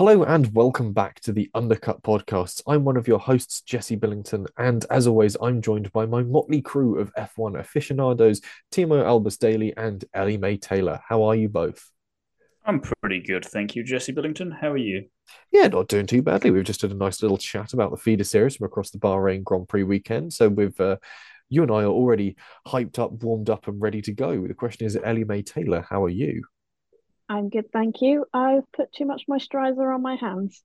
Hello and welcome back to the Undercut Podcasts. I'm one of your hosts, Jesse Billington, and as always, I'm joined by my motley crew of F1 aficionados, Thiemo Albers Daly and Ellie May Taylor. How are you both? I'm pretty good, thank you, Jesse Billington. How are you? Yeah, not doing too badly. We've just had a nice little chat about the feeder series from across the Bahrain Grand Prix weekend. So we've uh, you and I are already hyped up, warmed up, and ready to go. The question is, Ellie May Taylor, how are you? I'm good, thank you. I've put too much moisturizer on my hands.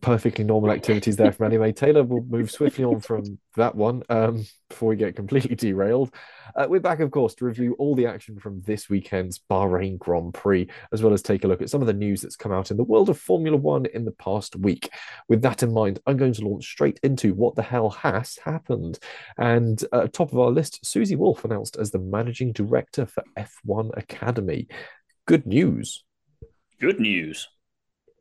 Perfectly normal activities there from May Taylor. We'll move swiftly on from that one um, before we get completely derailed. Uh, we're back, of course, to review all the action from this weekend's Bahrain Grand Prix, as well as take a look at some of the news that's come out in the world of Formula One in the past week. With that in mind, I'm going to launch straight into what the hell has happened. And uh, top of our list, Susie Wolff announced as the managing director for F1 Academy good news. Good news.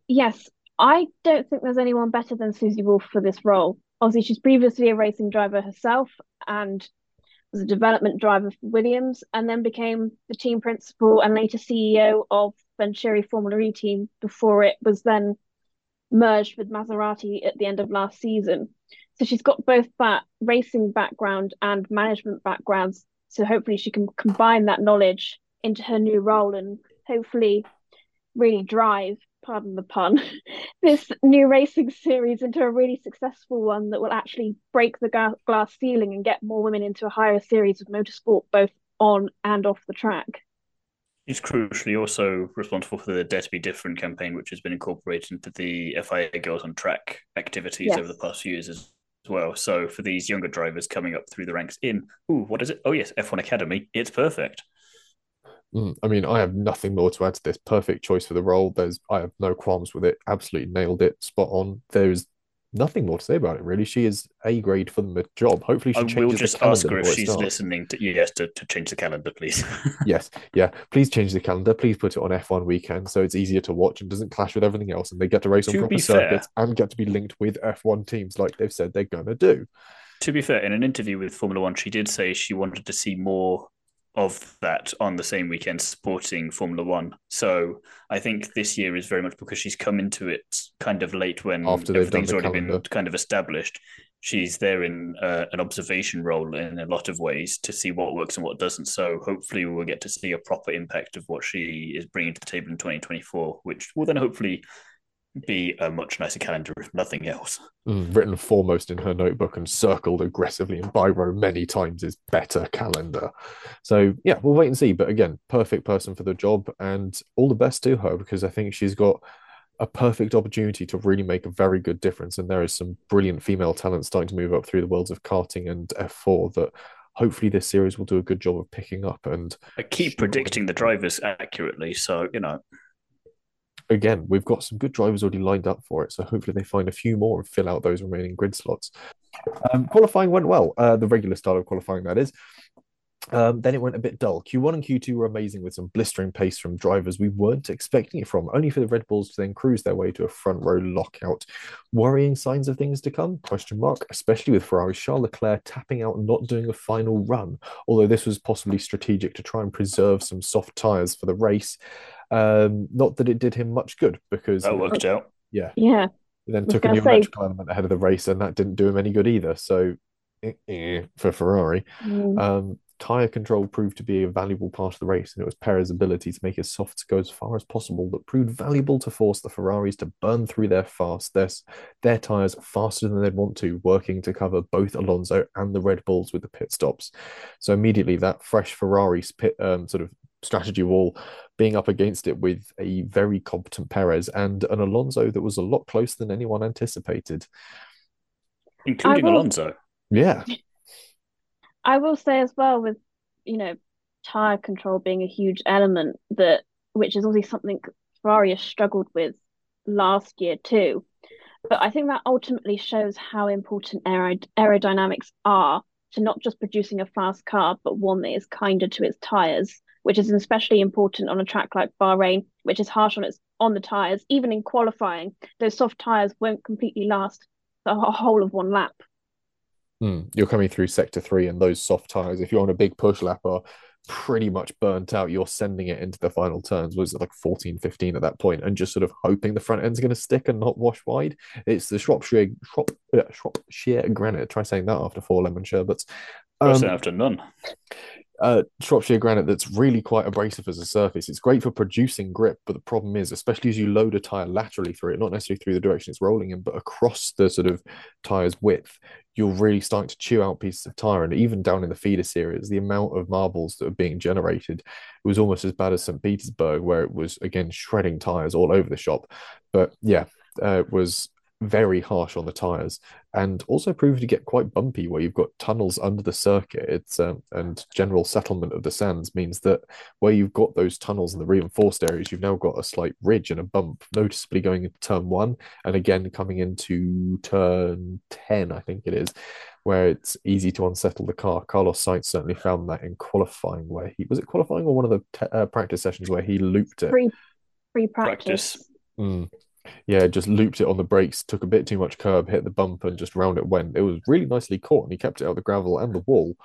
Yes, I don't think there's anyone better than Susie Wolff for this role. Obviously, she's previously a racing driver herself and was a development driver for Williams, and then became the team principal and later CEO of Venturi Formula E team before it was then merged with Maserati at the end of last season. So she's got both that racing background and management backgrounds. So hopefully she can combine that knowledge into her new role and hopefully really drive, pardon the pun, this new racing series into a really successful one that will actually break the ga- glass ceiling and get more women into a higher series of motorsport, both on and off the track. He's crucially also responsible for the Dare to Be Different campaign, which has been incorporated into the FIA Girls on Track activities yes. over the past few years as well. So for these younger drivers coming up through the ranks in, ooh, what is it? Oh yes, F1 Academy. It's perfect. Mm, I mean, I have nothing more to add to this. Perfect choice for the role. There's, I have no qualms with it. Absolutely nailed it. Spot on. There's nothing more to say about it, really. She is a grade for the job. Hopefully, she I will just ask her if she's listening to yes to, to change the calendar, please. yes, yeah. Please change the calendar. Please put it on F1 weekend so it's easier to watch and doesn't clash with everything else, and they get to race on to proper circuits fair, and get to be linked with F1 teams like they've said they're going to do. To be fair, in an interview with Formula One, she did say she wanted to see more of that on the same weekend supporting Formula One. So I think this year is very much because she's come into it kind of late when After everything's already calendar. been kind of established. She's there in uh, an observation role in a lot of ways to see what works and what doesn't. So hopefully we'll get to see a proper impact of what she is bringing to the table in 2024, which will then hopefully be a much nicer calendar if nothing else. Mm, written foremost in her notebook and circled aggressively in biro many times is better calendar. So yeah, we'll wait and see. But again, perfect person for the job and all the best to her because I think she's got a perfect opportunity to really make a very good difference. And there is some brilliant female talent starting to move up through the worlds of karting and F4 that hopefully this series will do a good job of picking up and I keep predicting the drivers accurately so you know again, we've got some good drivers already lined up for it. So hopefully they find a few more and fill out those remaining grid slots. Um, qualifying went well, uh, the regular style of qualifying, that is. Um, then it went a bit dull. Q1 and Q2 were amazing with some blistering pace from drivers we weren't expecting it from, only for the Red Bulls to then cruise their way to a front row lockout. Worrying signs of things to come? Question mark. Especially with Ferrari's Charles Leclerc tapping out, not doing a final run. Although this was possibly strategic to try and preserve some soft tires for the race. Um, not that it did him much good because that worked out. Yeah. Yeah. then took a new say... electrical element ahead of the race, and that didn't do him any good either. So, eh, eh, for Ferrari, mm. um, tire control proved to be a valuable part of the race, and it was Perez's ability to make his softs go as far as possible that proved valuable to force the Ferraris to burn through their fast their, their tires faster than they'd want to, working to cover both Alonso and the Red Bulls with the pit stops. So immediately that fresh Ferrari pit um, sort of strategy wall being up against it with a very competent Perez and an Alonso that was a lot closer than anyone anticipated. Including will, Alonso. Yeah. I will say as well with, you know, tire control being a huge element that which is obviously something Ferrari has struggled with last year too. But I think that ultimately shows how important aerod- aerodynamics are to not just producing a fast car, but one that is kinder to its tires, which is especially important on a track like Bahrain, which is harsh on its on the tires. Even in qualifying, those soft tires won't completely last the whole of one lap. Mm, you're coming through sector three, and those soft tires, if you're on a big push lap, are pretty much burnt out. You're sending it into the final turns. Was it like 14, 15 at that point, and just sort of hoping the front end's going to stick and not wash wide. It's the Shropshire Shrop, uh, Shropshire Granite. Try saying that after four lemon sherbets. Um, after none uh, Shropshire granite that's really quite abrasive as a surface. It's great for producing grip, but the problem is, especially as you load a tire laterally through it, not necessarily through the direction it's rolling in, but across the sort of tire's width, you're really starting to chew out pieces of tire. And even down in the feeder series, the amount of marbles that are being generated was almost as bad as St. Petersburg, where it was again shredding tires all over the shop. But yeah, uh, it was very harsh on the tires and also proved to get quite bumpy where you've got tunnels under the circuit. It's um, and general settlement of the sands means that where you've got those tunnels in the reinforced areas you've now got a slight ridge and a bump noticeably going into turn one and again coming into turn 10 i think it is where it's easy to unsettle the car. Carlos sainz certainly found that in qualifying where he was it qualifying or one of the te- uh, practice sessions where he looped it? Free free practice, practice. Mm yeah, just looped it on the brakes, took a bit too much curb, hit the bump, and just round it went. It was really nicely caught, and he kept it out of the gravel and the wall.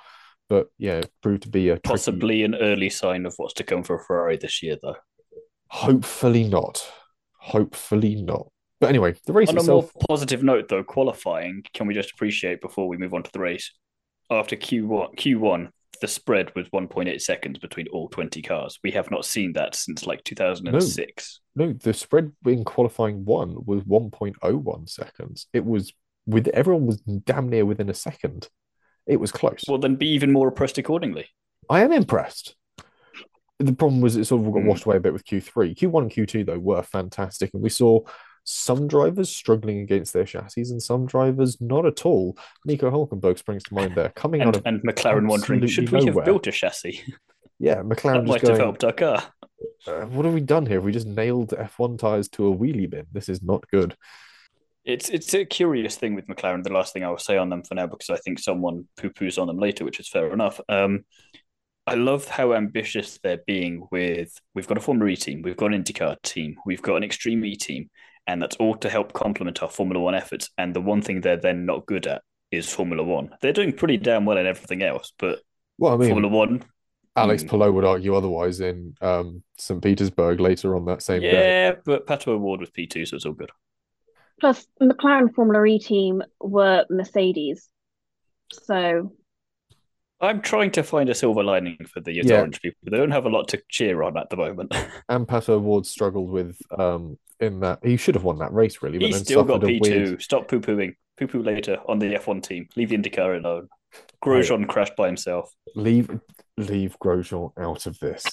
But yeah, proved to be a possibly tricky... an early sign of what's to come for Ferrari this year, though. Hopefully not. Hopefully not. But anyway, the race on itself... a more positive note, though, qualifying. Can we just appreciate before we move on to the race? After Q one, Q one, the spread was 1.8 seconds between all 20 cars. We have not seen that since like 2006. No, no the spread in qualifying one was 1.01 seconds. It was with everyone was damn near within a second. It was close. Well, then be even more impressed accordingly. I am impressed. The problem was it sort of got mm. washed away a bit with Q3. Q1 and Q2, though, were fantastic. And we saw some drivers struggling against their chassis and some drivers not at all. Nico Hulkenberg springs to mind there, coming and, out of and McLaren wondering should we nowhere. have built a chassis? Yeah, McLaren might going, have helped our car. Uh, what have we done here? We just nailed F1 tires to a wheelie bin. This is not good. It's it's a curious thing with McLaren. The last thing I will say on them for now, because I think someone poo poos on them later, which is fair enough. Um, I love how ambitious they're being with. We've got a Formula E team, we've got an IndyCar team, we've got an Extreme E team, and that's all to help complement our Formula One efforts. And the one thing they're then not good at is Formula One. They're doing pretty damn well in everything else, but well, I mean, Formula One. Alex hmm. Palou would argue otherwise in um, St. Petersburg later on that same yeah, day. Yeah, but Pato O'Ward was P2, so it's all good. Plus, McLaren Formula E team were Mercedes. So. I'm trying to find a silver lining for the yeah. orange people. They don't have a lot to cheer on at the moment. and Pato O'Ward struggled with um, in that he should have won that race really. But He's still got P two. Weird... Stop poo pooing. Poo poo later on the F one team. Leave the IndyCar alone. Grosjean right. crashed by himself. Leave leave Grosjean out of this.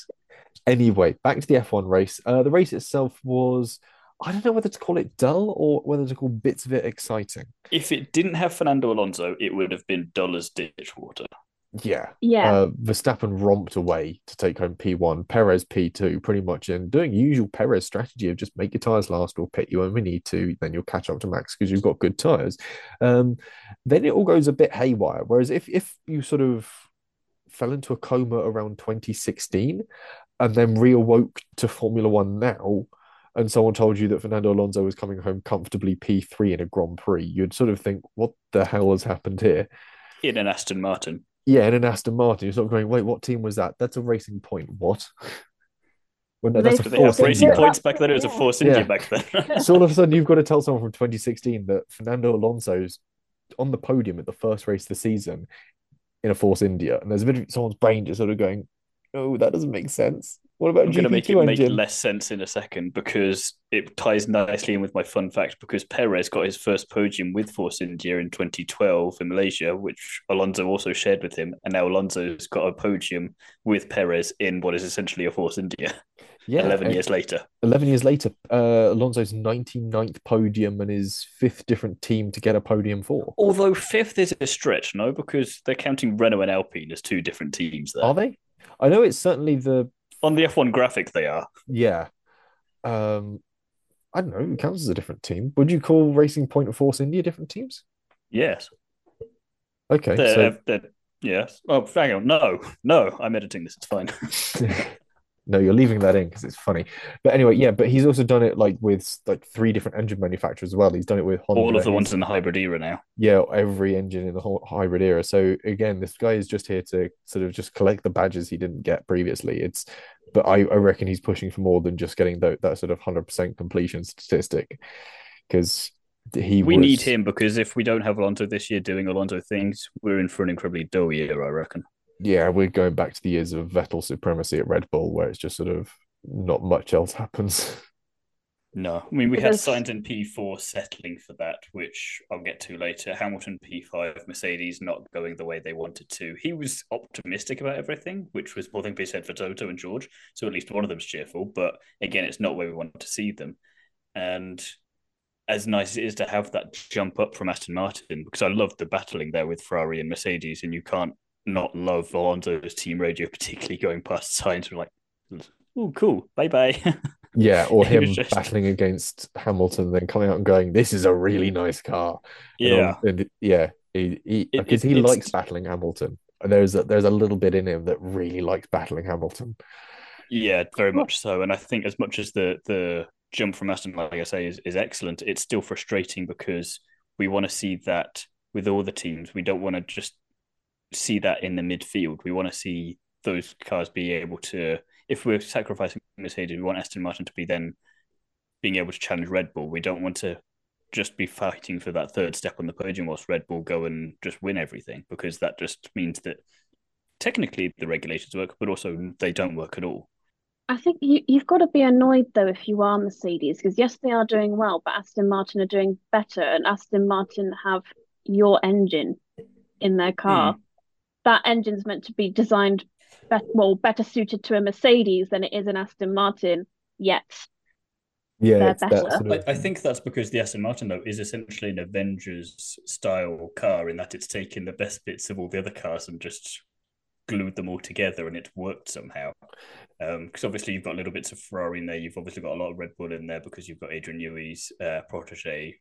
Anyway, back to the F one race. Uh, the race itself was. I don't know whether to call it dull or whether to call bits of it exciting. If it didn't have Fernando Alonso, it would have been dull as ditch water. Yeah. Yeah. Uh, Verstappen romped away to take home P1, Perez P2, pretty much, and doing usual Perez strategy of just make your tyres last or pit you when we need to, then you'll catch up to Max because you've got good tyres. Um, then it all goes a bit haywire. Whereas if, if you sort of fell into a coma around 2016 and then reawoke to Formula One now, and someone told you that Fernando Alonso was coming home comfortably P3 in a Grand Prix, you'd sort of think, what the hell has happened here? In an Aston Martin yeah, in an Aston Martin, you're sort of going, wait, what team was that? That's a Racing Point. What? Well, no, that's a Force Racing Points back then. It was a Force India yeah. back then. so all of a sudden, you've got to tell someone from 2016 that Fernando Alonso's on the podium at the first race of the season in a Force India, and there's a bit of someone's brain just sort of going, "Oh, that doesn't make sense." What about I'm going to make it make less sense in a second because it ties nicely in with my fun fact. Because Perez got his first podium with Force India in 2012 in Malaysia, which Alonso also shared with him, and now Alonso's got a podium with Perez in what is essentially a Force India. Yeah, 11 years later. 11 years later, uh, Alonso's 99th podium and his fifth different team to get a podium for. Although fifth is a stretch, no, because they're counting Renault and Alpine as two different teams there. Are they? I know it's certainly the on the F1 graphic, they are. Yeah. Um, I don't know. It counts as a different team. Would you call Racing Point and Force India different teams? Yes. Okay. They're, so... they're, yes. Oh, hang on. No, no. I'm editing this. It's fine. No, you're leaving that in because it's funny. But anyway, yeah, but he's also done it like with like three different engine manufacturers as well. He's done it with Honda. All of the ones in the hybrid era now. yeah, every engine in the whole hybrid era. So again, this guy is just here to sort of just collect the badges he didn't get previously. It's, but I, I reckon he's pushing for more than just getting that that sort of hundred percent completion statistic, because he We was, need him because if we don't have Alonso this year doing Alonso things, we're in for an incredibly dull year, I reckon. Yeah, we're going back to the years of Vettel supremacy at Red Bull, where it's just sort of not much else happens. No, I mean we had Because- Sainz in P4 settling for that, which I'll get to later. Hamilton P5, Mercedes not going the way they wanted to. He was optimistic about everything, which was more than be said for Toto and George. So at least one of them's cheerful. But again, it's not where we want to see them. And as nice as it is to have that jump up from Aston Martin, because I love the battling there with Ferrari and Mercedes, and you can't not love Alonso's team radio, particularly going past Sainz. We're like, oh, cool, bye bye. Yeah, or him just- battling against Hamilton, then coming out and going, "This is a really nice car." Yeah. all- and yeah, he, he It- because he it's- likes battling Hamilton. There's a, there's a little bit in him that really likes battling Hamilton. Yeah, very much so. And I think as much as the the jump from Aston, like I say, is, is excellent, it's still frustrating because we want to see that with all the teams. We don't want to just see that in the midfield. We want to see those cars be able to if we're sacrificing Mercedes, we want Aston Martin to be then being able to challenge Red Bull. We don't want to just be fighting for that third step on the podium whilst Red Bull go and just win everything because that just means that technically the regulations work, but also they don't work at all. I think you, you've got to be annoyed though if you are Mercedes, because yes, they are doing well, but Aston Martin are doing better, and Aston Martin have your engine in their car. Hmm. That engine's meant to be designed bet well, better suited to a Mercedes than it is an Aston Martin, yet Yeah, They're that sort I, of- I think that's because the Aston Martin though is essentially an Avengers style car in that it's taken the best bits of all the other cars and just glued them all together and it's worked somehow. Because obviously you've got little bits of Ferrari in there, you've obviously got a lot of Red Bull in there because you've got Adrian Newey's uh, protege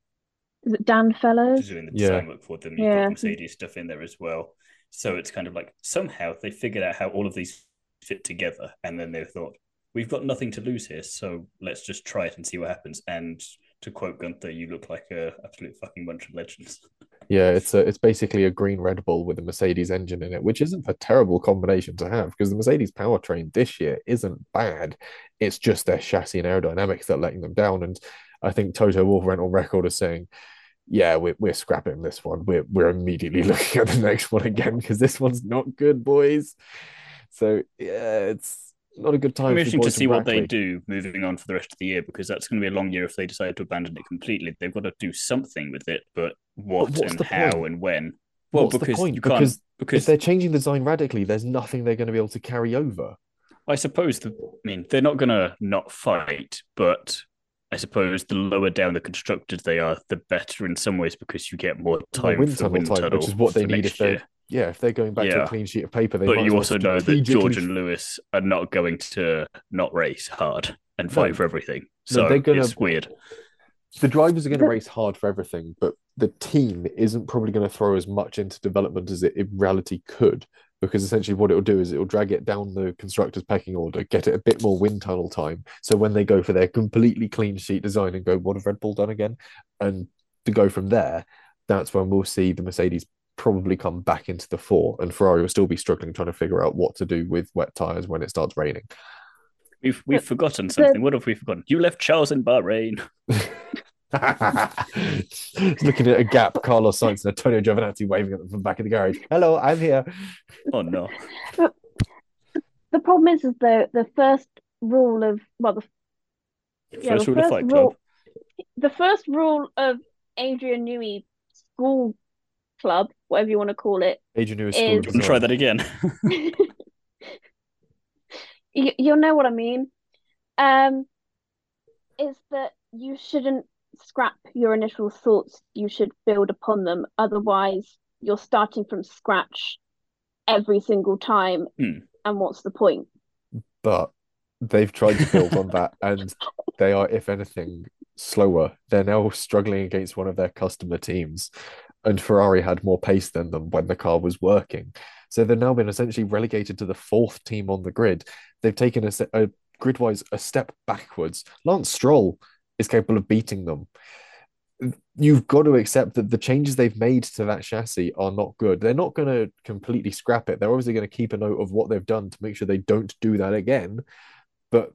is it Dan Fallows? doing the Yeah. design work for them. You've Yeah. got Mercedes stuff in there as well. So it's kind of like somehow they figured out how all of these fit together, and then they thought, we've got nothing to lose here, so let's just try it and see what happens. And to quote Gunther, you look like a absolute fucking bunch of legends. Yeah, it's a it's basically a green Red Bull with a Mercedes engine in it, which isn't a terrible combination to have because the Mercedes powertrain this year isn't bad. It's just their chassis and aerodynamics that are letting them down. And I think Toto Wolff went on record as saying, "Yeah, we're we're scrapping this one. We're we're immediately looking at the next one again because this one's not good, boys." So yeah, it's not a good time. I'm for interesting to see what they do moving on for the rest of the year because that's going to be a long year if they decide to abandon it completely. They've got to do something with it, but what and the how point? and when? Well, What's the because point? you can't. Because Because, If they're changing the design radically, there's nothing they're going to be able to carry over. I suppose the, I mean they're not going to not fight, but I suppose the lower down the constructed they are, the better in some ways because you get more More time wind for tunnel wind time, tunnel which is what they for need if they're year. Yeah, if they're going back to a clean sheet of paper, they But you also know that George and Lewis are not going to not race hard and fight No. for everything. No, So they're gonna- it's weird. the drivers are going to race hard for everything, but the team isn't probably going to throw as much into development as it in reality could, because essentially what it'll do is it'll drag it down the constructors' pecking order, get it a bit more wind tunnel time. So when they go for their completely clean sheet design and go, what have Red Bull done again? And to go from there, that's when we'll see the Mercedes probably come back into the fore, and Ferrari will still be struggling trying to figure out what to do with wet tires when it starts raining. We've we've But forgotten something. What have we forgotten? You left Charles in Bahrain. Looking at a gap, Carlos Sainz and Antonio Giovinazzi waving at them from back of the garage. Hello, I'm here. Oh no. The problem is, is the the first rule of well, the yeah, First the rule of first Fight rule, Club. the first rule of Adrian Newey School Club, whatever you want to call it, Adrian Newey School of Couldn't try that again. you, you'll know what I mean. Um, is that you shouldn't scrap your initial thoughts. You should build upon them. Otherwise, you're starting from scratch every single time. Hmm. And what's the point? But they've tried to build on that, and they are, if anything, slower. They're now struggling against one of their customer teams, and Ferrari had more pace than them when the car was working. So they've now been essentially relegated to the fourth team on the grid. They've taken a, a grid-wise a step backwards. Lance Stroll is capable of beating them. You've got to accept that the changes they've made to that chassis are not good. They're not going to completely scrap it. They're obviously going to keep a note of what they've done to make sure they don't do that again. But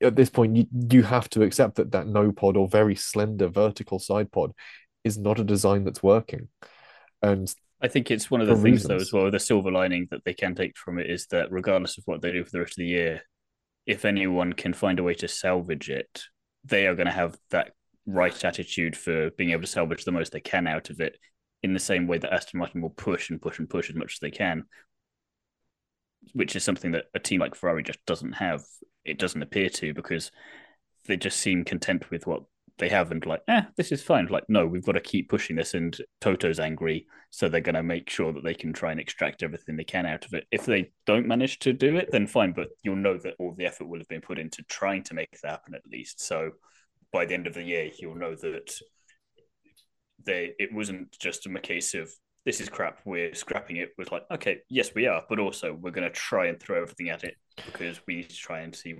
at this point, you, you have to accept that that no pod or very slender vertical side pod is not a design that's working. And I think it's one of the things, reasons. though, as well. The silver lining that they can take from it is that regardless of what they do for the rest of the year, if anyone can find a way to salvage it, they are going to have that right attitude for being able to salvage the most they can out of it in the same way that Aston Martin will push and push and push as much as they can, which is something that a team like Ferrari just doesn't have. It doesn't appear to because they just seem content with what they haven't like, eh, this is fine. Like, no, we've got to keep pushing this. And Toto's angry, so they're going to make sure that they can try and extract everything they can out of it. If they don't manage to do it, then fine. But you'll know that all the effort will have been put into trying to make that happen at least. So by the end of the year, you'll know that they it wasn't just a case of this is crap, we're scrapping it. Was like, okay, yes, we are, but also we're going to try and throw everything at it because we need to try and see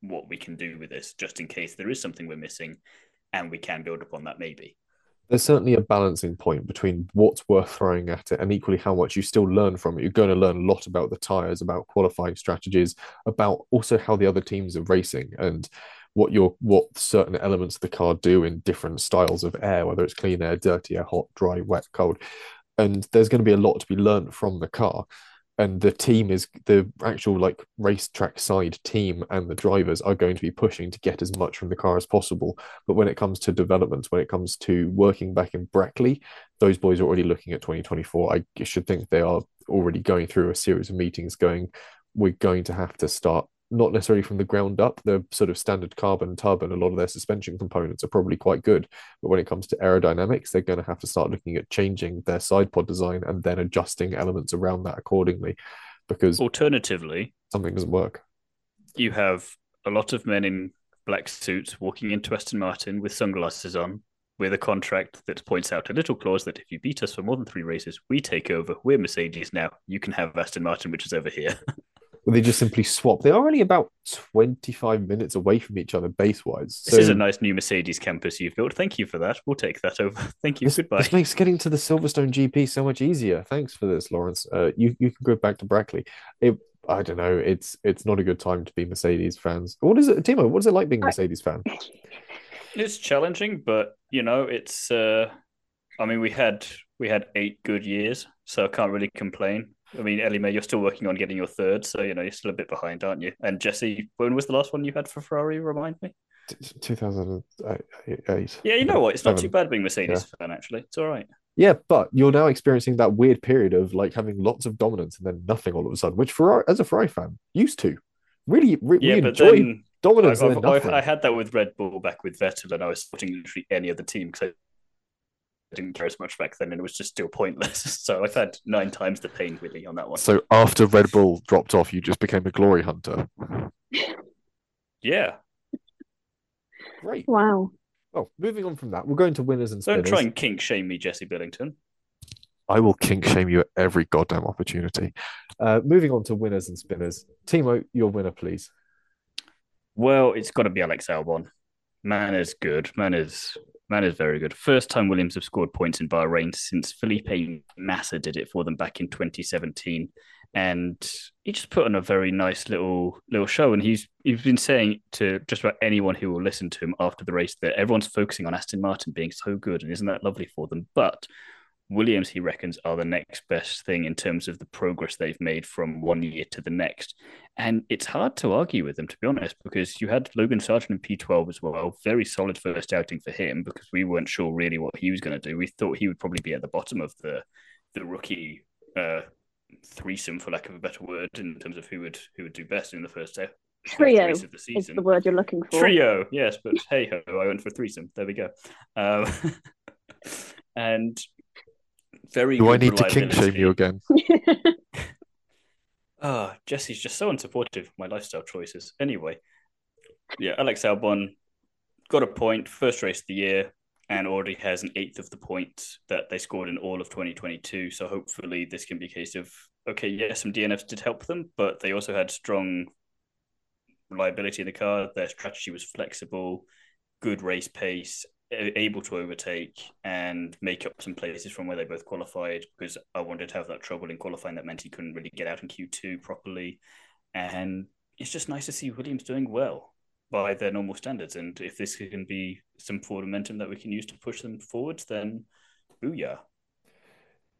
what we can do with this, just in case there is something we're missing and we can build upon that maybe. There's certainly a balancing point between what's worth throwing at it and equally how much you still learn from it. You're going to learn a lot about the tires, about qualifying strategies, about also how the other teams are racing and what your what certain elements of the car do in different styles of air, whether it's clean air, dirty air, hot, dry, wet, cold. And there's going to be a lot to be learned from the car and the team is the actual like racetrack side team and the drivers are going to be pushing to get as much from the car as possible. But when it comes to development, when it comes to working back in Brackley, those boys are already looking at 2024. I should think they are already going through a series of meetings going, we're going to have to start not necessarily from the ground up. The sort of standard carbon tub and a lot of their suspension components are probably quite good. But when it comes to aerodynamics, they're going to have to start looking at changing their side pod design and then adjusting elements around that accordingly. Because alternatively, something doesn't work. You have a lot of men in black suits walking into Aston Martin with sunglasses on, with a contract that points out a little clause that if you beat us for more than three races, we take over. We're Mercedes now. You can have Aston Martin, which is over here. they just simply swap. They are only about 25 minutes away from each other base wise. So this is a nice new Mercedes campus you've built. Thank you for that. We'll take that over. Thank you. This, Goodbye. This makes getting to the Silverstone GP so much easier. Thanks for this, Lawrence. Uh, you, you can go back to Brackley. It, I don't know. It's it's not a good time to be Mercedes fans. What is it, Thiemo? What is it like being a Mercedes fan? It's challenging, but you know, it's. Uh, I mean, we had we had eight good years, so I can't really complain. I mean, Ellie May, you're still working on getting your third, so you know you're still a bit behind, aren't you? And Jesse, when was the last one you had for Ferrari? Remind me. 2008. Yeah, you know what? It's not too bad being Mercedes yeah. fan. Actually, it's all right. Yeah, but you're now experiencing that weird period of like having lots of dominance and then nothing all of a sudden, which Ferrari, as a Ferrari fan, used to really, re- yeah, but then, dominance. I, I, I, had that with Red Bull back with Vettel, and I was supporting literally any other team because didn't care as much back then, and it was just still pointless. So I've had nine times the pain really on that one. So after Red Bull dropped off, you just became a glory hunter. yeah. Great. Wow. Well, moving on from that, we're going to winners and spinners. Don't try and kink shame me, Jesse Billington. I will kink shame you at every goddamn opportunity. Uh, moving on to winners and spinners. Thiemo, your winner, please. Well, it's got to be Alex Albon. Man is good. Man is Man is very good. First time Williams have scored points in Bahrain since Felipe Massa did it for them back in 2017, and he just put on a very nice little little show. And he's he's been saying to just about anyone who will listen to him after the race that everyone's focusing on Aston Martin being so good, and isn't that lovely for them? But Williams, he reckons, are the next best thing in terms of the progress they've made from one year to the next. And it's hard to argue with them, to be honest, because you had Logan Sargeant in P12 as well. Very solid first outing for him because we weren't sure really what he was going to do. We thought he would probably be at the bottom of the the rookie uh, threesome, for lack of a better word, in terms of who would who would do best in the first day. Trio of the season. is the word you're looking for. Trio, yes, but hey ho, I went for threesome. There we go. Um, and very. Do I need to kink shame you again? Ah, oh, Jesse's just so unsupportive of my lifestyle choices. Anyway, yeah, Alex Albon got a point, first race of the year. and already has an eighth of the points that they scored in all of 2022. So hopefully this can be a case of okay, yes, some DNFs did help them, but they also had strong reliability in the car. Their strategy was flexible, good race pace, able to overtake and make up some places from where they both qualified. Because I wanted to have that trouble in qualifying, that meant he couldn't really get out in Q2 properly. And it's just nice to see Williams doing well by their normal standards. And if this can be some forward momentum that we can use to push them forwards, then booyah.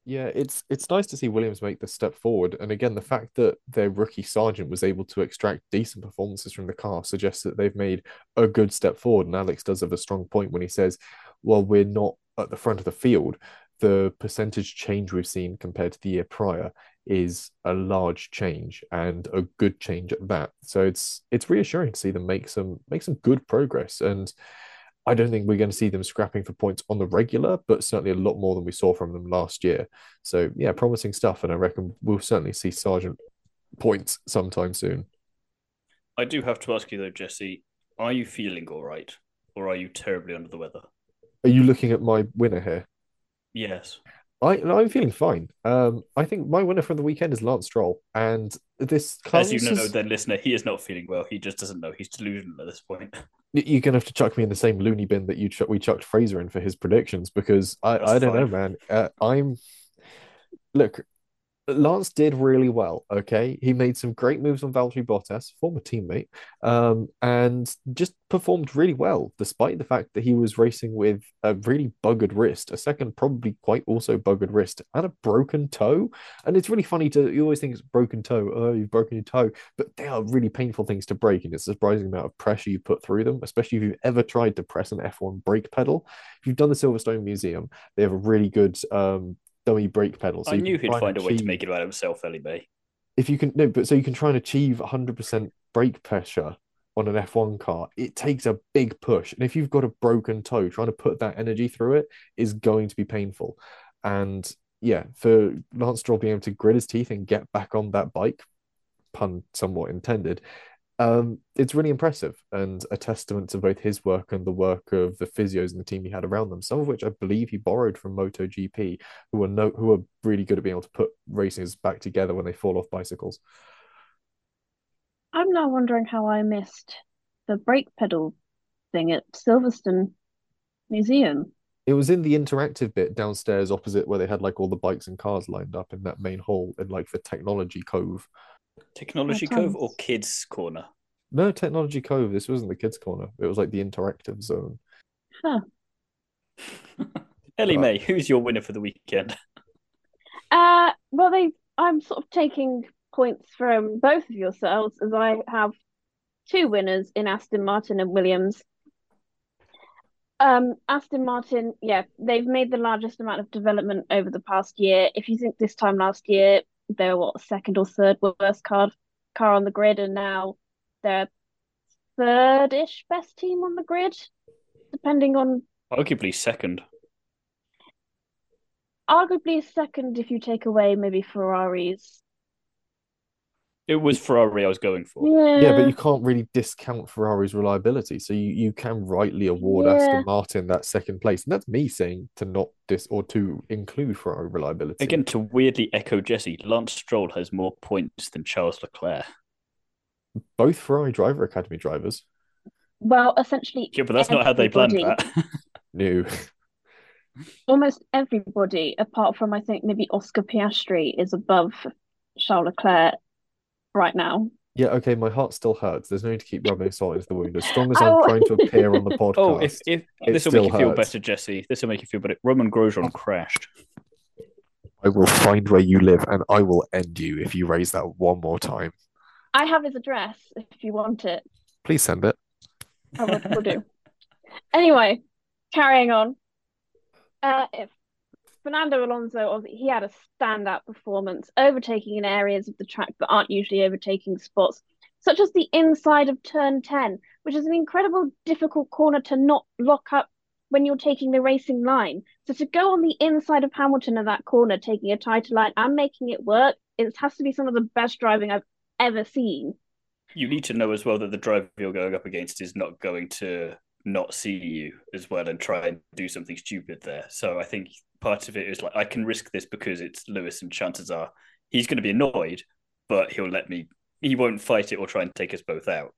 Yeah, it's it's nice to see Williams make the step forward. And again, the fact that their rookie Sargeant was able to extract decent performances from the car suggests that they've made a good step forward. And Alex does have a strong point when he says, well, we're not at the front of the field. The percentage change we've seen compared to the year prior is a large change and a good change at that. So it's it's reassuring to see them make some make some good progress. And I don't think we're going to see them scrapping for points on the regular, but certainly a lot more than we saw from them last year. So yeah, promising stuff, and I reckon we'll certainly see Sargeant points sometime soon. I do have to ask you though, Jesse, are you feeling all right, or are you terribly under the weather? Are you looking at my winner here? Yes. I I'm feeling fine. Um, I think my winner from the weekend is Lance Stroll, and this as you know, is... then listener, he is not feeling well. He just doesn't know. He's delusional at this point. You're gonna have to chuck me in the same loony bin that you ch- we chucked Fraser in for his predictions because I That's I don't fine. know, man. Uh, I'm look. Lance did really well. Okay, he made some great moves on Valtteri Bottas, former teammate, um, and just performed really well, despite the fact that he was racing with a really buggered wrist, a second probably quite also buggered wrist, and a broken toe. And it's really funny to you always think it's broken toe. Oh, you've broken your toe, but they are really painful things to break, and it's a surprising amount of pressure you put through them, especially if you've ever tried to press an F1 brake pedal. If you've done the Silverstone Museum, they have a really good um, dummy brake pedal. So I knew he'd find a way to make it about himself, Ellie May. If you can, no, but so you can try and achieve 100% brake pressure on an F1 car, it takes a big push. And if you've got a broken toe, trying to put that energy through it is going to be painful. And yeah, for Lance Stroll being able to grit his teeth and get back on that bike, pun somewhat intended, um, it's really impressive and a testament to both his work and the work of the physios and the team he had around them. Some of which I believe he borrowed from MotoGP, who are no, who are really good at being able to put racers back together when they fall off bicycles. I'm now wondering how I missed the brake pedal thing at Silverstone Museum. It was in the interactive bit downstairs, opposite where they had like all the bikes and cars lined up in that main hall in like the technology cove. Technology Cove or Kids Corner? No, Technology Cove. This wasn't the Kids Corner. It was like the interactive zone. Huh. Ellie May, who's your winner for the weekend? Uh, well, they. I'm sort of taking points from both of yourselves as I have two winners in Aston Martin and Williams. Um, Aston Martin, yeah, they've made the largest amount of development over the past year. If you think this time last year, they were what second or third worst car car on the grid, and now they're third-ish best team on the grid, depending on arguably second. Arguably second if you take away maybe Ferrari's it was Ferrari I was going for. Yeah. yeah, but you can't really discount Ferrari's reliability. So you, you can rightly award yeah. Aston Martin that second place. And that's me saying to not dis or to include Ferrari reliability. Again, to weirdly echo Jesse, Lance Stroll has more points than Charles Leclerc. Both Ferrari driver academy drivers. Well, essentially. Yeah, but that's not how they planned that. no. Almost everybody, apart from I think maybe Oscar Piastri, is above Charles Leclerc right now. Yeah, okay, my heart still hurts. There's no need to keep rubbing salt into the wound. As strong as I'm trying to appear on the podcast. Oh, if, if this will make you hurts. feel better, Jesse. This will make you feel better. Romain Grosjean crashed. I will find where you live and I will end you if you raise that one more time. I have his address if you want it. Please send it. I will, will do. Anyway, carrying on. Uh, if Fernando Alonso, he had a standout performance, overtaking in areas of the track that aren't usually overtaking spots, such as the inside of turn 10, which is an incredible difficult corner to not lock up when you're taking the racing line. So to go on the inside of Hamilton at that corner, taking a tighter line and making it work, it has to be some of the best driving I've ever seen. You need to know as well that the driver you're going up against is not going to not see you as well and try and do something stupid there. So I think part of it is like I can risk this because it's Lewis, and chances are he's going to be annoyed, but he'll let me. He won't fight it or try and take us both out.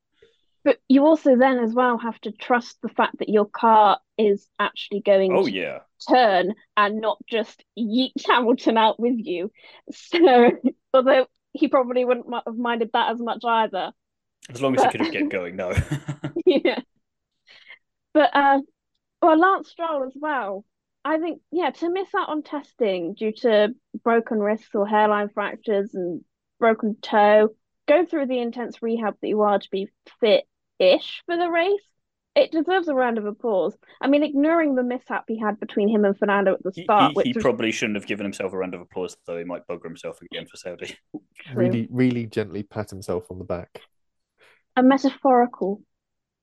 But you also then as well have to trust the fact that your car is actually going Oh to yeah, turn and not just yeet Hamilton out with you. So although he probably wouldn't have minded that as much either. as long as he could have kept going. No, yeah. But uh well Lance Stroll as well. I think yeah, to miss out on testing due to broken wrists or hairline fractures and broken toe, go through the intense rehab that you are to be fit-ish for the race. It deserves a round of applause. I mean, ignoring the mishap he had between him and Fernando at the start, he, which he was probably shouldn't have given himself a round of applause, though. He might bugger himself again for Saudi. Really, really gently pat himself on the back. a metaphorical.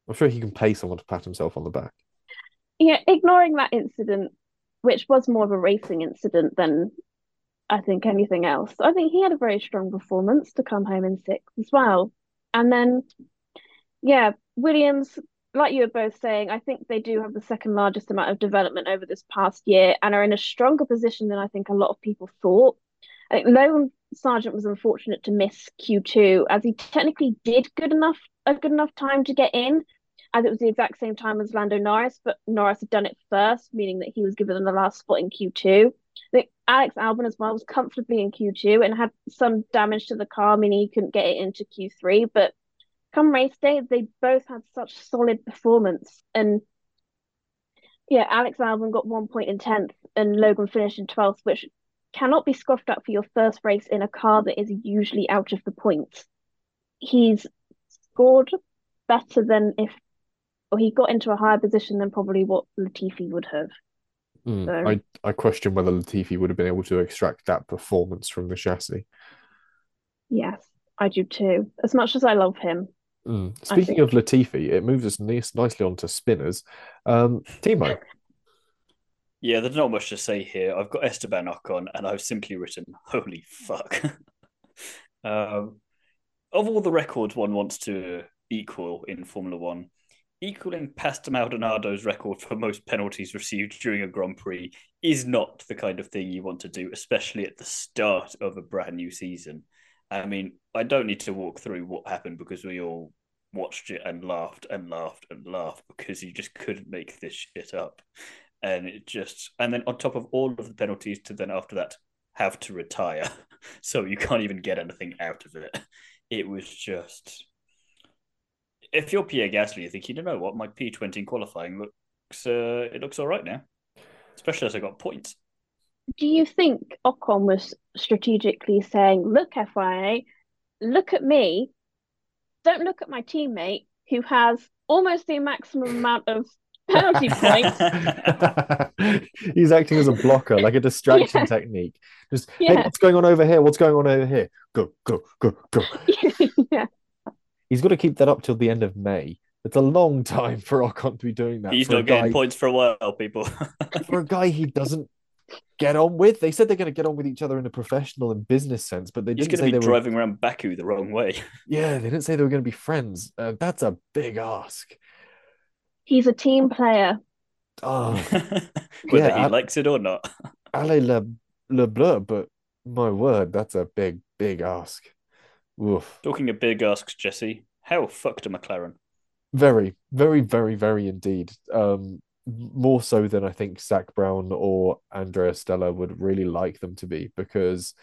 I'm sure he can pay someone to pat himself on the back. Yeah, ignoring that incident, which was more of a racing incident than I think anything else. I think he had a very strong performance to come home in sixth as well. And then, yeah, Williams, like you were both saying, I think they do have the second largest amount of development over this past year and are in a stronger position than I think a lot of people thought. I think Logan Sargeant was unfortunate to miss Q2 as he technically did good enough a good enough time to get in, as it was the exact same time as Lando Norris, but Norris had done it first, meaning that he was given the last spot in Q2. I think Alex Albon as well was comfortably in Q2 and had some damage to the car, meaning he couldn't get it into Q3. But come race day, they both had such solid performance. And yeah, Alex Albon got one point in 10th and Logan finished in 12th, which cannot be scoffed at for your first race in a car that is usually out of the points. He's scored better than if, or he got into a higher position than probably what Latifi would have. Mm, So- I, I question whether Latifi would have been able to extract that performance from the chassis. Yes, I do too. As much as I love him. Mm. Speaking of Latifi, it moves us nice, nicely onto spinners. Um, Thiemo, Yeah, there's not much to say here. I've got Esteban Ocon, and I've simply written, "Holy fuck!" um, of all the records one wants to equal in Formula One, equaling Pastor Maldonado's record for most penalties received during a Grand Prix is not the kind of thing you want to do, especially at the start of a brand new season. I mean, I don't need to walk through what happened because we all watched it and laughed and laughed and laughed because you just couldn't make this shit up. And it just and then on top of all of the penalties to then after that have to retire. So you can't even get anything out of it. It was just if you're Pierre Gasly you're thinking you know what my P20 in qualifying looks uh, it looks all right now especially as I got points Do you think Ocon was strategically saying, look, FIA, look at me, don't look at my teammate who has almost the maximum amount of penalty points? he's acting as a blocker, like a distraction Yeah. technique. Just, hey, what's going on over here? What's going on over here? Go, go, go, go. yeah. He's got to keep that up till the end of May. It's a long time for Ocon to be doing that. he's for a not getting guy, points for a while people for a guy he doesn't get on with. They said they're going to get on with each other in a professional and business sense, but they he's didn't going say to they be were. driving around Baku the wrong way Yeah, they didn't say they were going to be friends. Uh, that's a big ask. He's a team player. Oh, whether Yeah, he I- likes it or not allez le, le bleu, but my word, that's a big, big ask. Oof. talking of big asks Jesse how fucked a McLaren Very, very, very, very indeed. Um, more so than I think Zak Brown or Andrea Stella would really like them to be because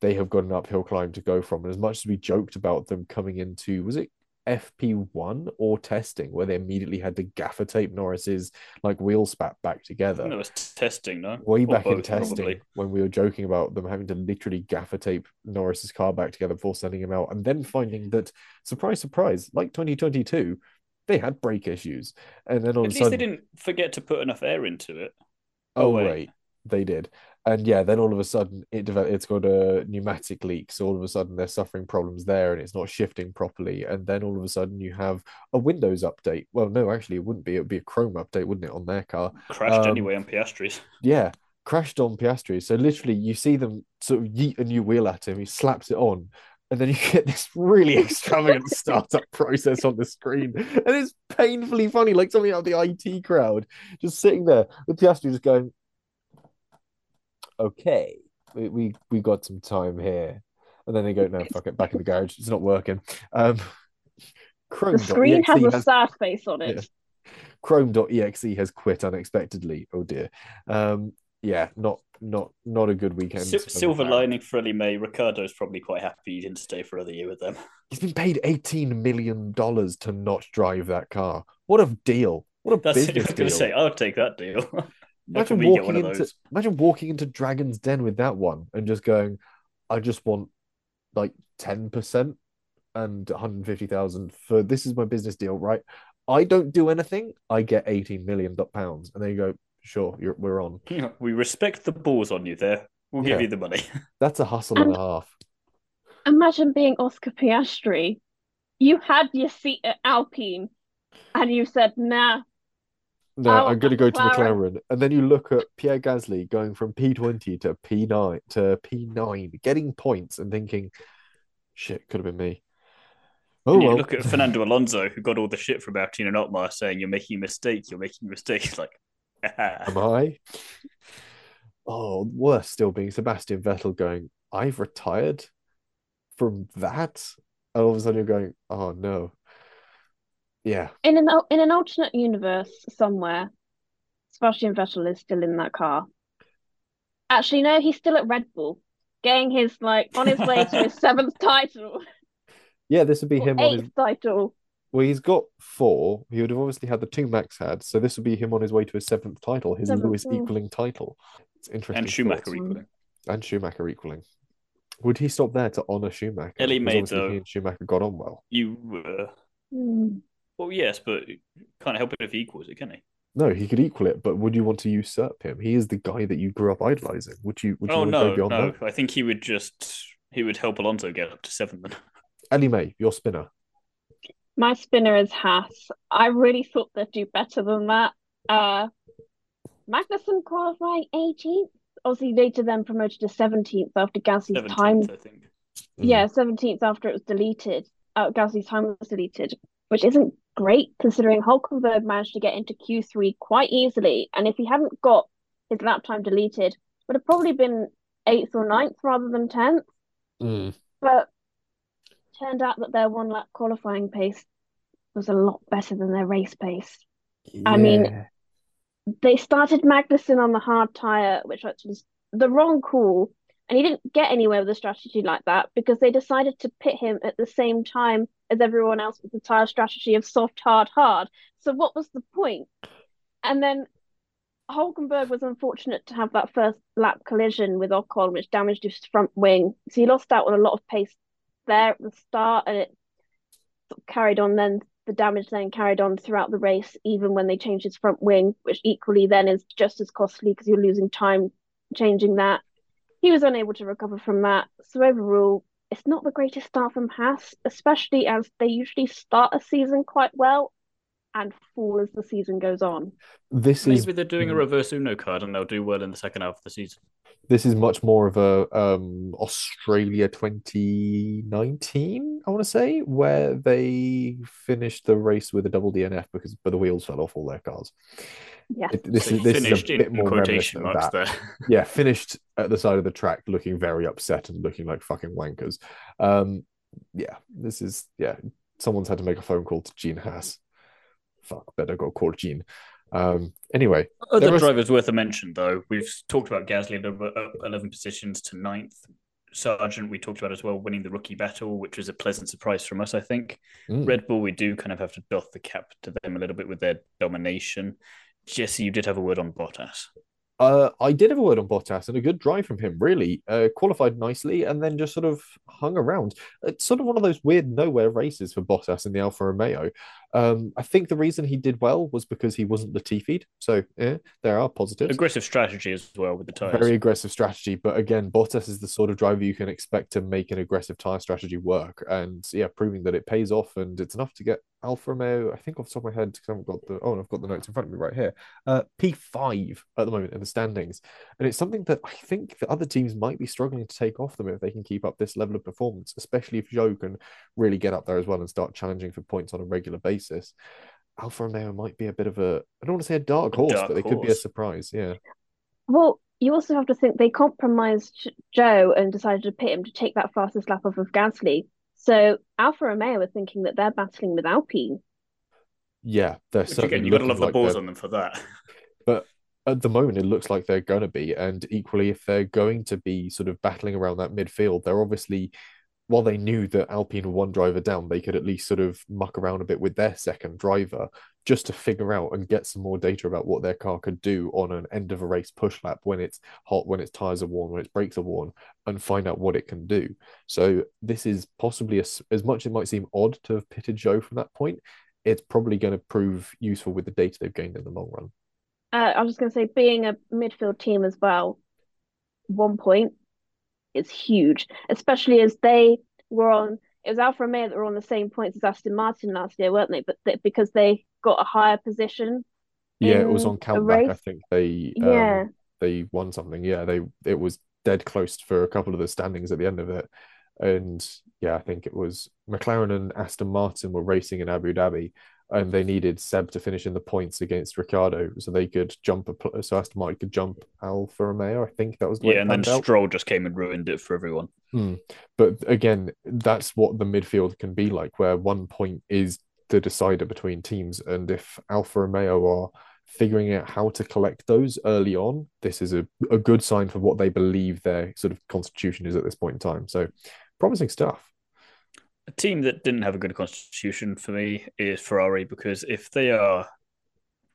they have got an uphill climb to go from. And as much as we joked about them coming into, was it FP1 or testing where they immediately had to gaffer tape Norris's like wheel spat back together? that was testing no Way Or back in testing, probably. when we were joking about them having to literally gaffer tape Norris's car back together before sending him out, and then finding that, surprise, surprise, like 2022, they had brake issues. And then all At of a least sudden, they didn't forget to put enough air into it. oh, oh, wait. wait, they did. And yeah, then all of a sudden it developed, it's got a pneumatic leak. So all of a sudden they're suffering problems there and it's not shifting properly. And then all of a sudden you have a Windows update. Well, no, actually, it wouldn't be. It would be a Chrome update, wouldn't it, on their car? Crashed Um, anyway on Piastri's. Yeah, crashed on Piastri. So literally, you see them sort of yeet a new wheel at him. He slaps it on, and then you get this really extravagant startup process on the screen, and it's painfully funny, like something out of the IT crowd, just sitting there with Piastri just going, "Okay, we we, we got some time here," and then they go, "No, fuck it, back in the garage, it's not working." Um, Chrome. The screen has a has, sad face on it. Yeah. Chrome.exe has quit unexpectedly. Oh dear. Um, yeah, not not not a good weekend. silver lining for Ellie May. Ricciardo's probably quite happy he didn't stay for another year with them. He's been paid eighteen million dollars to not drive that car. What a deal! What a That's business deal! Say, I'll take that deal. imagine walking into imagine walking into Dragon's Den with that one and just going, I just want like ten percent and one hundred fifty thousand for this is my business deal, right? I don't do anything, I get eighteen million pounds, and then you go, sure, we're on. Yeah, we respect the balls on you there. We'll yeah. give you the money. That's a hustle and, and a half. Imagine being Oscar Piastri. You had your seat at Alpine and you said, nah. No, oh, I'm going to go to McLaren. And then you look at Pierre Gasly going from P20 to P9 to P9, getting points and thinking, shit, could have been me. Oh, and you well. look at Fernando Alonso, who got all the shit from Martin and Otmar saying, You're making a mistake, you're making a mistake. like, Am I? Oh, worse still being Sebastian Vettel going, I've retired from that. And all of a sudden you're going, oh no. Yeah. In an in an alternate universe somewhere, Sebastian Vettel is still in that car. Actually, no, he's still at Red Bull, getting his like on his way to his seventh title. Yeah, this would be him on his title. Well, he's got four. He would have obviously had the two Max had, so this would be him on his way to his seventh title, his seventh, Lewis equaling title. It's interesting. And Schumacher thoughts. equaling. And Schumacher equaling. Would he stop there to honour Schumacher? Ellie made though. He and Schumacher got on well. You. Uh... Mm. Well, yes, but can't help it if he equals it, can he? No, he could equal it, but would you want to usurp him? He is the guy that you grew up idolizing. Would you? Would you oh no, no. That? I think he would just he would help Alonso get up to seven. Then. Ellie May, your spinner. My spinner is Haas. I really thought they'd do better than that. Uh, Magnussen qualifying 18th. Obviously, later then promoted to 17th after Gasly's time. I think. Yeah, 17th after it was deleted. Uh, Gasly's time was deleted, which isn't great considering Hulkenberg managed to get into Q3 quite easily. And if he hadn't got his lap time deleted, would have probably been eighth or ninth rather than 10th. Mm. But turned out that their one lap qualifying pace was a lot better than their race pace. Yeah. I mean, they started Magnussen on the hard tyre, which was the wrong call. And he didn't get anywhere with a strategy like that because they decided to pit him at the same time as everyone else with the tyre strategy of soft, hard, hard. So what was the point? And then Hulkenberg was unfortunate to have that first lap collision with Ocon, which damaged his front wing. So he lost out on a lot of pace there at the start, and it sort of carried on. Then the damage then carried on throughout the race, even when they changed his front wing, which equally then is just as costly because you're losing time changing that. He was unable to recover from that. So overall, it's not the greatest start from Haas, especially as they usually start a season quite well and fall as the season goes on. This Maybe is they're doing a hmm. reverse Uno card and they'll do well in the second half of the season this is much more of a um, Australia 2019, I want to say, where they finished the race with a double DNF because but the wheels fell off all their cars. Yeah, it, this so is this is a bit more quotation marks there. yeah, finished at the side of the track, looking very upset and looking like fucking wankers. Um, yeah, this is yeah. Someone's had to make a phone call to Gene Haas. Fuck, better go call Gene. Um, anyway, other was... drivers worth a mention though. We've talked about Gasly up eleven positions to ninth. Sargeant, we talked about as well, winning the rookie battle, which was a pleasant surprise from us, I think. Mm. Red Bull, we do kind of have to doff the cap to them a little bit with their domination. Jesse, you did have a word on Bottas. Uh, I did have a word on Bottas and a good drive from him, really. Uh, qualified nicely and then just sort of hung around. It's sort of one of those weird nowhere races for Bottas in the Alfa Romeo. Um, I think the reason he did well was because he wasn't Latifi'd. So yeah, there are positives. Aggressive strategy as well with the tires. Very aggressive strategy, but again, Bottas is the sort of driver you can expect to make an aggressive tire strategy work, and yeah, proving that it pays off and it's enough to get Alfa Romeo. I think off the top of my head, because I haven't got the oh, and I've got the notes in front of me right here. Uh, P five at the moment in the standings, and it's something that I think the other teams might be struggling to take off them if they can keep up this level of performance, especially if Zhou can really get up there as well and start challenging for points on a regular basis. Alfa Romeo might be a bit of a I don't want to say a dark horse, dark but they horse. could be a surprise. Yeah. Well, you also have to think they compromised Zhou and decided to pit him to take that fastest lap off of Gasly. So Alfa Romeo are thinking that they're battling with Alpine. Yeah, they're Which certainly. Again, you got to love like the balls on them for that. But at the moment, it looks like they're going to be, and equally, if they're going to be sort of battling around that midfield, they're obviously while they knew that Alpine were one driver down, they could at least sort of muck around a bit with their second driver just to figure out and get some more data about what their car could do on an end of a race push lap when it's hot, when its tires are worn, when its brakes are worn, and find out what it can do. So this is possibly a, as much as it might seem odd to have pitted Zhou from that point. It's probably going to prove useful with the data they've gained in the long run. Uh, I was just going to say, being a midfield team as well, one point is huge, especially as they were on. It was Alfa Romeo that were on the same points as Aston Martin last year, weren't they? But they, because they got a higher position. Yeah, it was on countback. I think they um, yeah they won something. Yeah, they it was dead close for a couple of the standings at the end of it. And yeah, I think it was McLaren and Aston Martin were racing in Abu Dhabi, and they needed Seb to finish in the points against Ricciardo, so they could jump a so Aston Martin could jump Alfa Romeo. I think that was the yeah, and then out. Stroll just came and ruined it for everyone. Mm. But again, that's what the midfield can be like, where one point is the decider between teams, and if Alfa Romeo are figuring out how to collect those early on, this is a, a good sign for what they believe their sort of constitution is at this point in time. So promising stuff. A team that didn't have a good constitution for me is Ferrari because if they are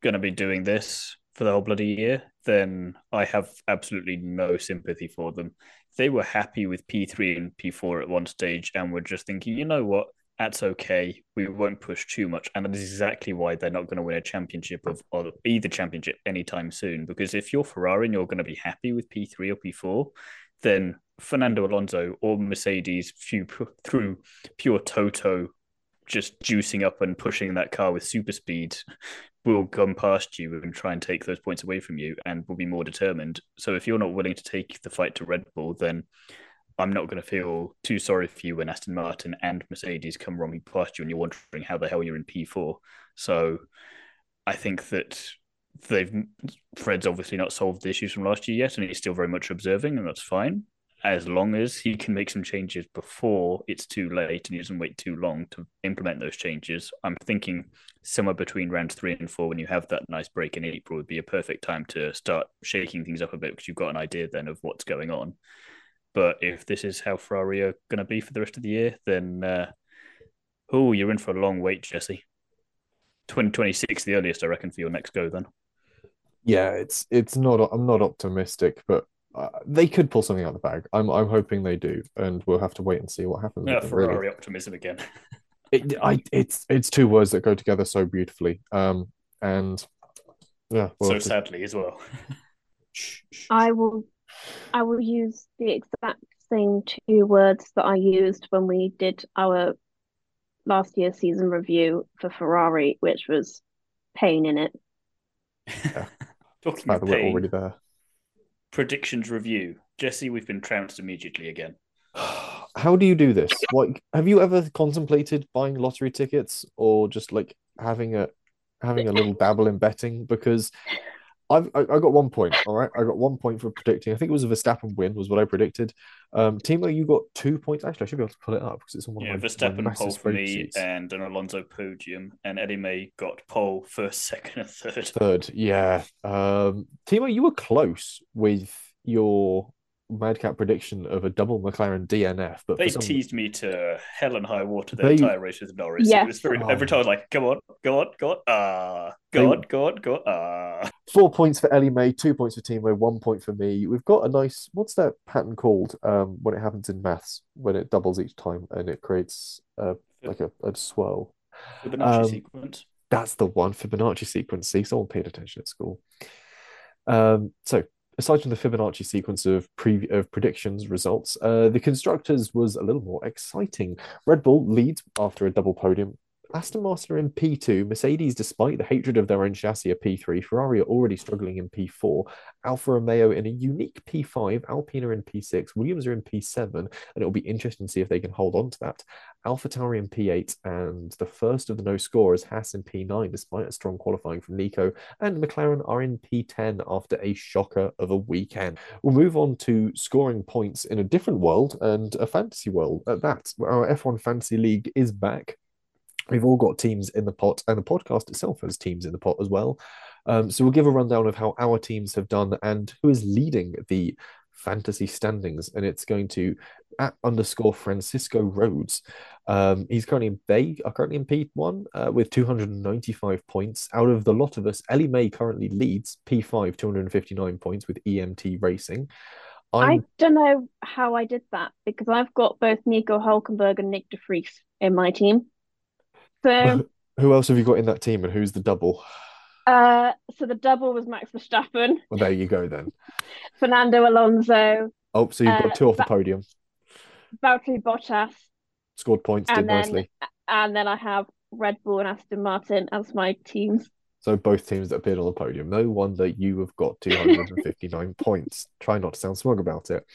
going to be doing this for the whole bloody year, then I have absolutely no sympathy for them. They were happy with P3 and P4 at one stage and were just thinking, you know what, that's okay. We won't push too much, and that is exactly why they're not going to win a championship of or either championship anytime soon. Because if you're Ferrari and you're going to be happy with P3 or P4, then Fernando Alonso or Mercedes through, pure Toto, just juicing up and pushing that car with super speed, will come past you and try and take those points away from you and will be more determined. So if you're not willing to take the fight to Red Bull, then I'm not going to feel too sorry for you when Aston Martin and Mercedes come roaming past you and you're wondering how the hell you're in P4. So I think that they've Fred's obviously not solved the issues from last year yet, and he's still very much observing, and that's fine as long as he can make some changes before it's too late and he doesn't wait too long to implement those changes. I'm thinking somewhere between round three and four, when you have that nice break in April, would be a perfect time to start shaking things up a bit because you've got an idea then of what's going on. But if this is how Ferrari are going to be for the rest of the year, then uh, oh, you're in for a long wait, Jesse. 2026, the earliest, I reckon, for your next go. Then. Yeah, it's it's not. I'm not optimistic, but uh, they could pull something out of the bag. I'm I'm hoping they do, and we'll have to wait and see what happens. Yeah, Ferrari really. optimism again. it, I, it's it's two words that go together so beautifully. Um, and yeah, we'll so sadly to... as well. I will, I will use the exact same two words that I used when we did our last year's season review for Ferrari, which was pain in it. Yeah. Talking about pain, already there predictions review. Jesse, we've been trounced immediately again. How do you do this? Like, have you ever contemplated buying lottery tickets or just like having a having a little dabble in betting? Because I've I, I, got one point. All right, I got one point for predicting. I think it was a Verstappen win was what I predicted. Um, Thiemo, you got two points. Actually, I should be able to pull it up because it's on one yeah, of my Verstappen my pole for me and an Alonso podium, and Ellie May got pole first, second, and third. Third, yeah. Um, Thiemo, you were close with your madcap prediction of a double McLaren DNF, but they some... teased me to hell and high water the they... entire race with Norris. Was very, oh. every time I was like, "Come on, go on, go on, ah, uh, go they... on, go on, go on, ah." Uh. Four points for Ellie May, two points for Thiemo, one point for me. We've got a nice. What's that pattern called? Um, when it happens in maths, when it doubles each time and it creates uh like a, a swirl. Fibonacci Um, sequence. That's the one Fibonacci sequence. See, someone paid attention at school. Um, so aside from the Fibonacci sequence of pre of predictions results, uh, the constructors was a little more exciting. Red Bull leads after a double podium. Aston Martin are in P2. Mercedes, despite the hatred of their own chassis, are P3. Ferrari are already struggling in P4. Alfa Romeo in a unique P5. Alpine in P6. Williams are in P7. And it'll be interesting to see if they can hold on to that. AlphaTauri in P8. And the first of the no scorers, Haas in P9, despite a strong qualifying from Nico. And McLaren are in P10 after a shocker of a weekend. We'll move on to scoring points in a different world and a fantasy world at that. Our F1 Fantasy League is back. We've all got teams in the pot, and the podcast itself has teams in the pot as well. Um, so we'll give a rundown of how our teams have done and who is leading the fantasy standings. And it's going to at underscore Francisco Rhodes. Um, he's currently in Bay, uh, currently in P1 uh, with 295 points. Out of the lot of us, Ellie May currently leads P5, 259 points with EMT Racing. I I'm don't know how I did that because I've got both Nico Hulkenberg and Nyck De Vries in my team. So, who else have you got in that team, and who's the double? uh, so the double was Max Verstappen, Well, there you go then. Fernando Alonso, Oh, so you've Uh, got two off the podium. Valtteri Bottas, Scored points, did then nicely. and then I have Red Bull and Aston Martin as my teams. So both teams that appeared on the podium. No wonder you have got 259 points. Try not to sound smug about it.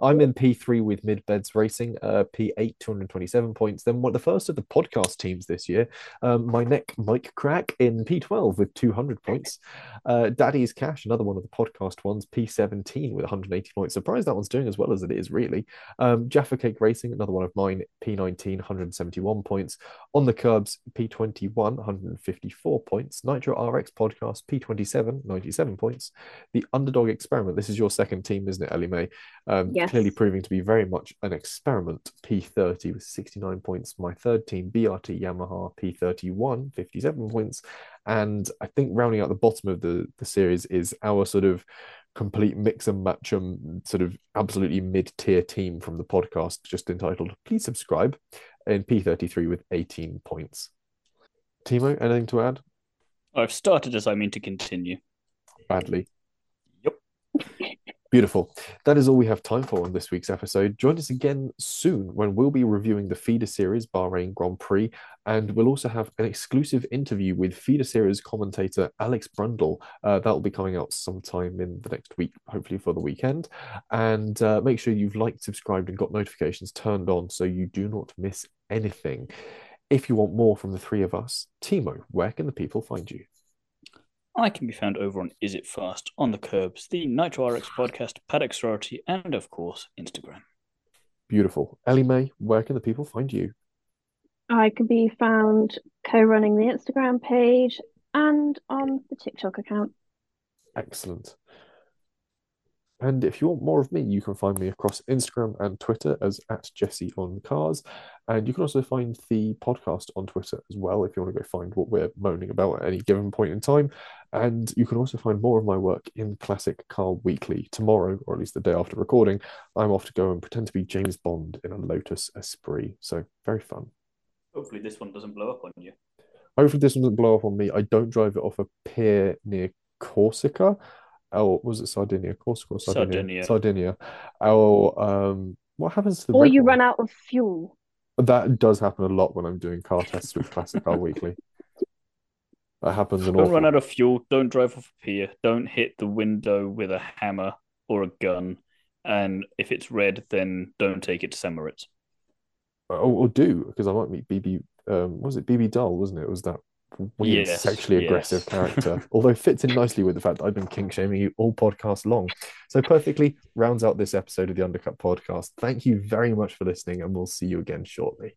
I'm in P3 with Midbeds Racing, uh, P8, 227 points. Then one the first of the podcast teams this year, um, my neck Mike Crack in P12 with 200 points. Uh, Daddy's Cash, another one of the podcast ones, P17 with 180 points. Surprised that one's doing as well as it is, really. Um, Jaffa Cake Racing, another one of mine, P19, 171 points. On the Kerbs, P21, 154 points. Nitro RX Podcast, P27, 97 points. The Underdog Experiment, this is your second team, isn't it, Ellie May? Um, Yes. Clearly proving to be very much an experiment, P30 with 69 points. My third team, BRT Yamaha, P31, 57 points. And I think rounding out the bottom of the, the series is our sort of complete mix and match um sort of absolutely mid-tier team from the podcast just entitled please subscribe in p33 with 18 points thiemo anything to add I've started as I mean to continue. badly. Yep. beautiful. That is all we have time for on this week's episode. Join us again soon when we'll be reviewing the feeder series bahrain grand prix and we'll also have an exclusive interview with feeder series commentator alex brundle. Uh, that will be coming out sometime in the next week hopefully for the weekend. And uh, make sure you've liked subscribed and got notifications turned on so you do not miss anything if you want more from the three of us thiemo where can the people find you I can be found over on Is It Fast, on the Kerbs, the Nitro RX podcast, Paddock Sorority, and of course, Instagram. beautiful ellie may where can the people find you I can be found co-running the Instagram page and on the TikTok account. Excellent. And if you want more of me, you can find me across Instagram and Twitter as at Jesse on Cars. And you can also find the podcast on Twitter as well if you want to go find what we're moaning about at any given point in time. And you can also find more of my work in Classic Car Weekly tomorrow, or at least the day after recording. I'm off to go and pretend to be James Bond in a Lotus Esprit. So very fun. Hopefully, this one doesn't blow up on you. Hopefully this one doesn't blow up on me. I don't drive it off a pier near Corsica. Oh, was it Sardinia? Corsica or Sardinia? Sardinia. Sardinia. Oh, um, what happens to the Or you one? run out of fuel. That does happen a lot when I'm doing car tests with Classic Car Weekly. That happens an Don't awful run out of fuel. Don't drive off a pier. Don't hit the window with a hammer or a gun. And if it's red, then don't take it to St. Moritz. or, or do because I might meet BB. Um, what was it Bibi Dahl? Wasn't it? It was that weird Yes, sexually aggressive yes. character? Although fits in nicely with the fact that I've been kink shaming you all podcast long, so perfectly rounds out this episode of the Undercut Podcast. Thank you very much for listening, and we'll see you again shortly.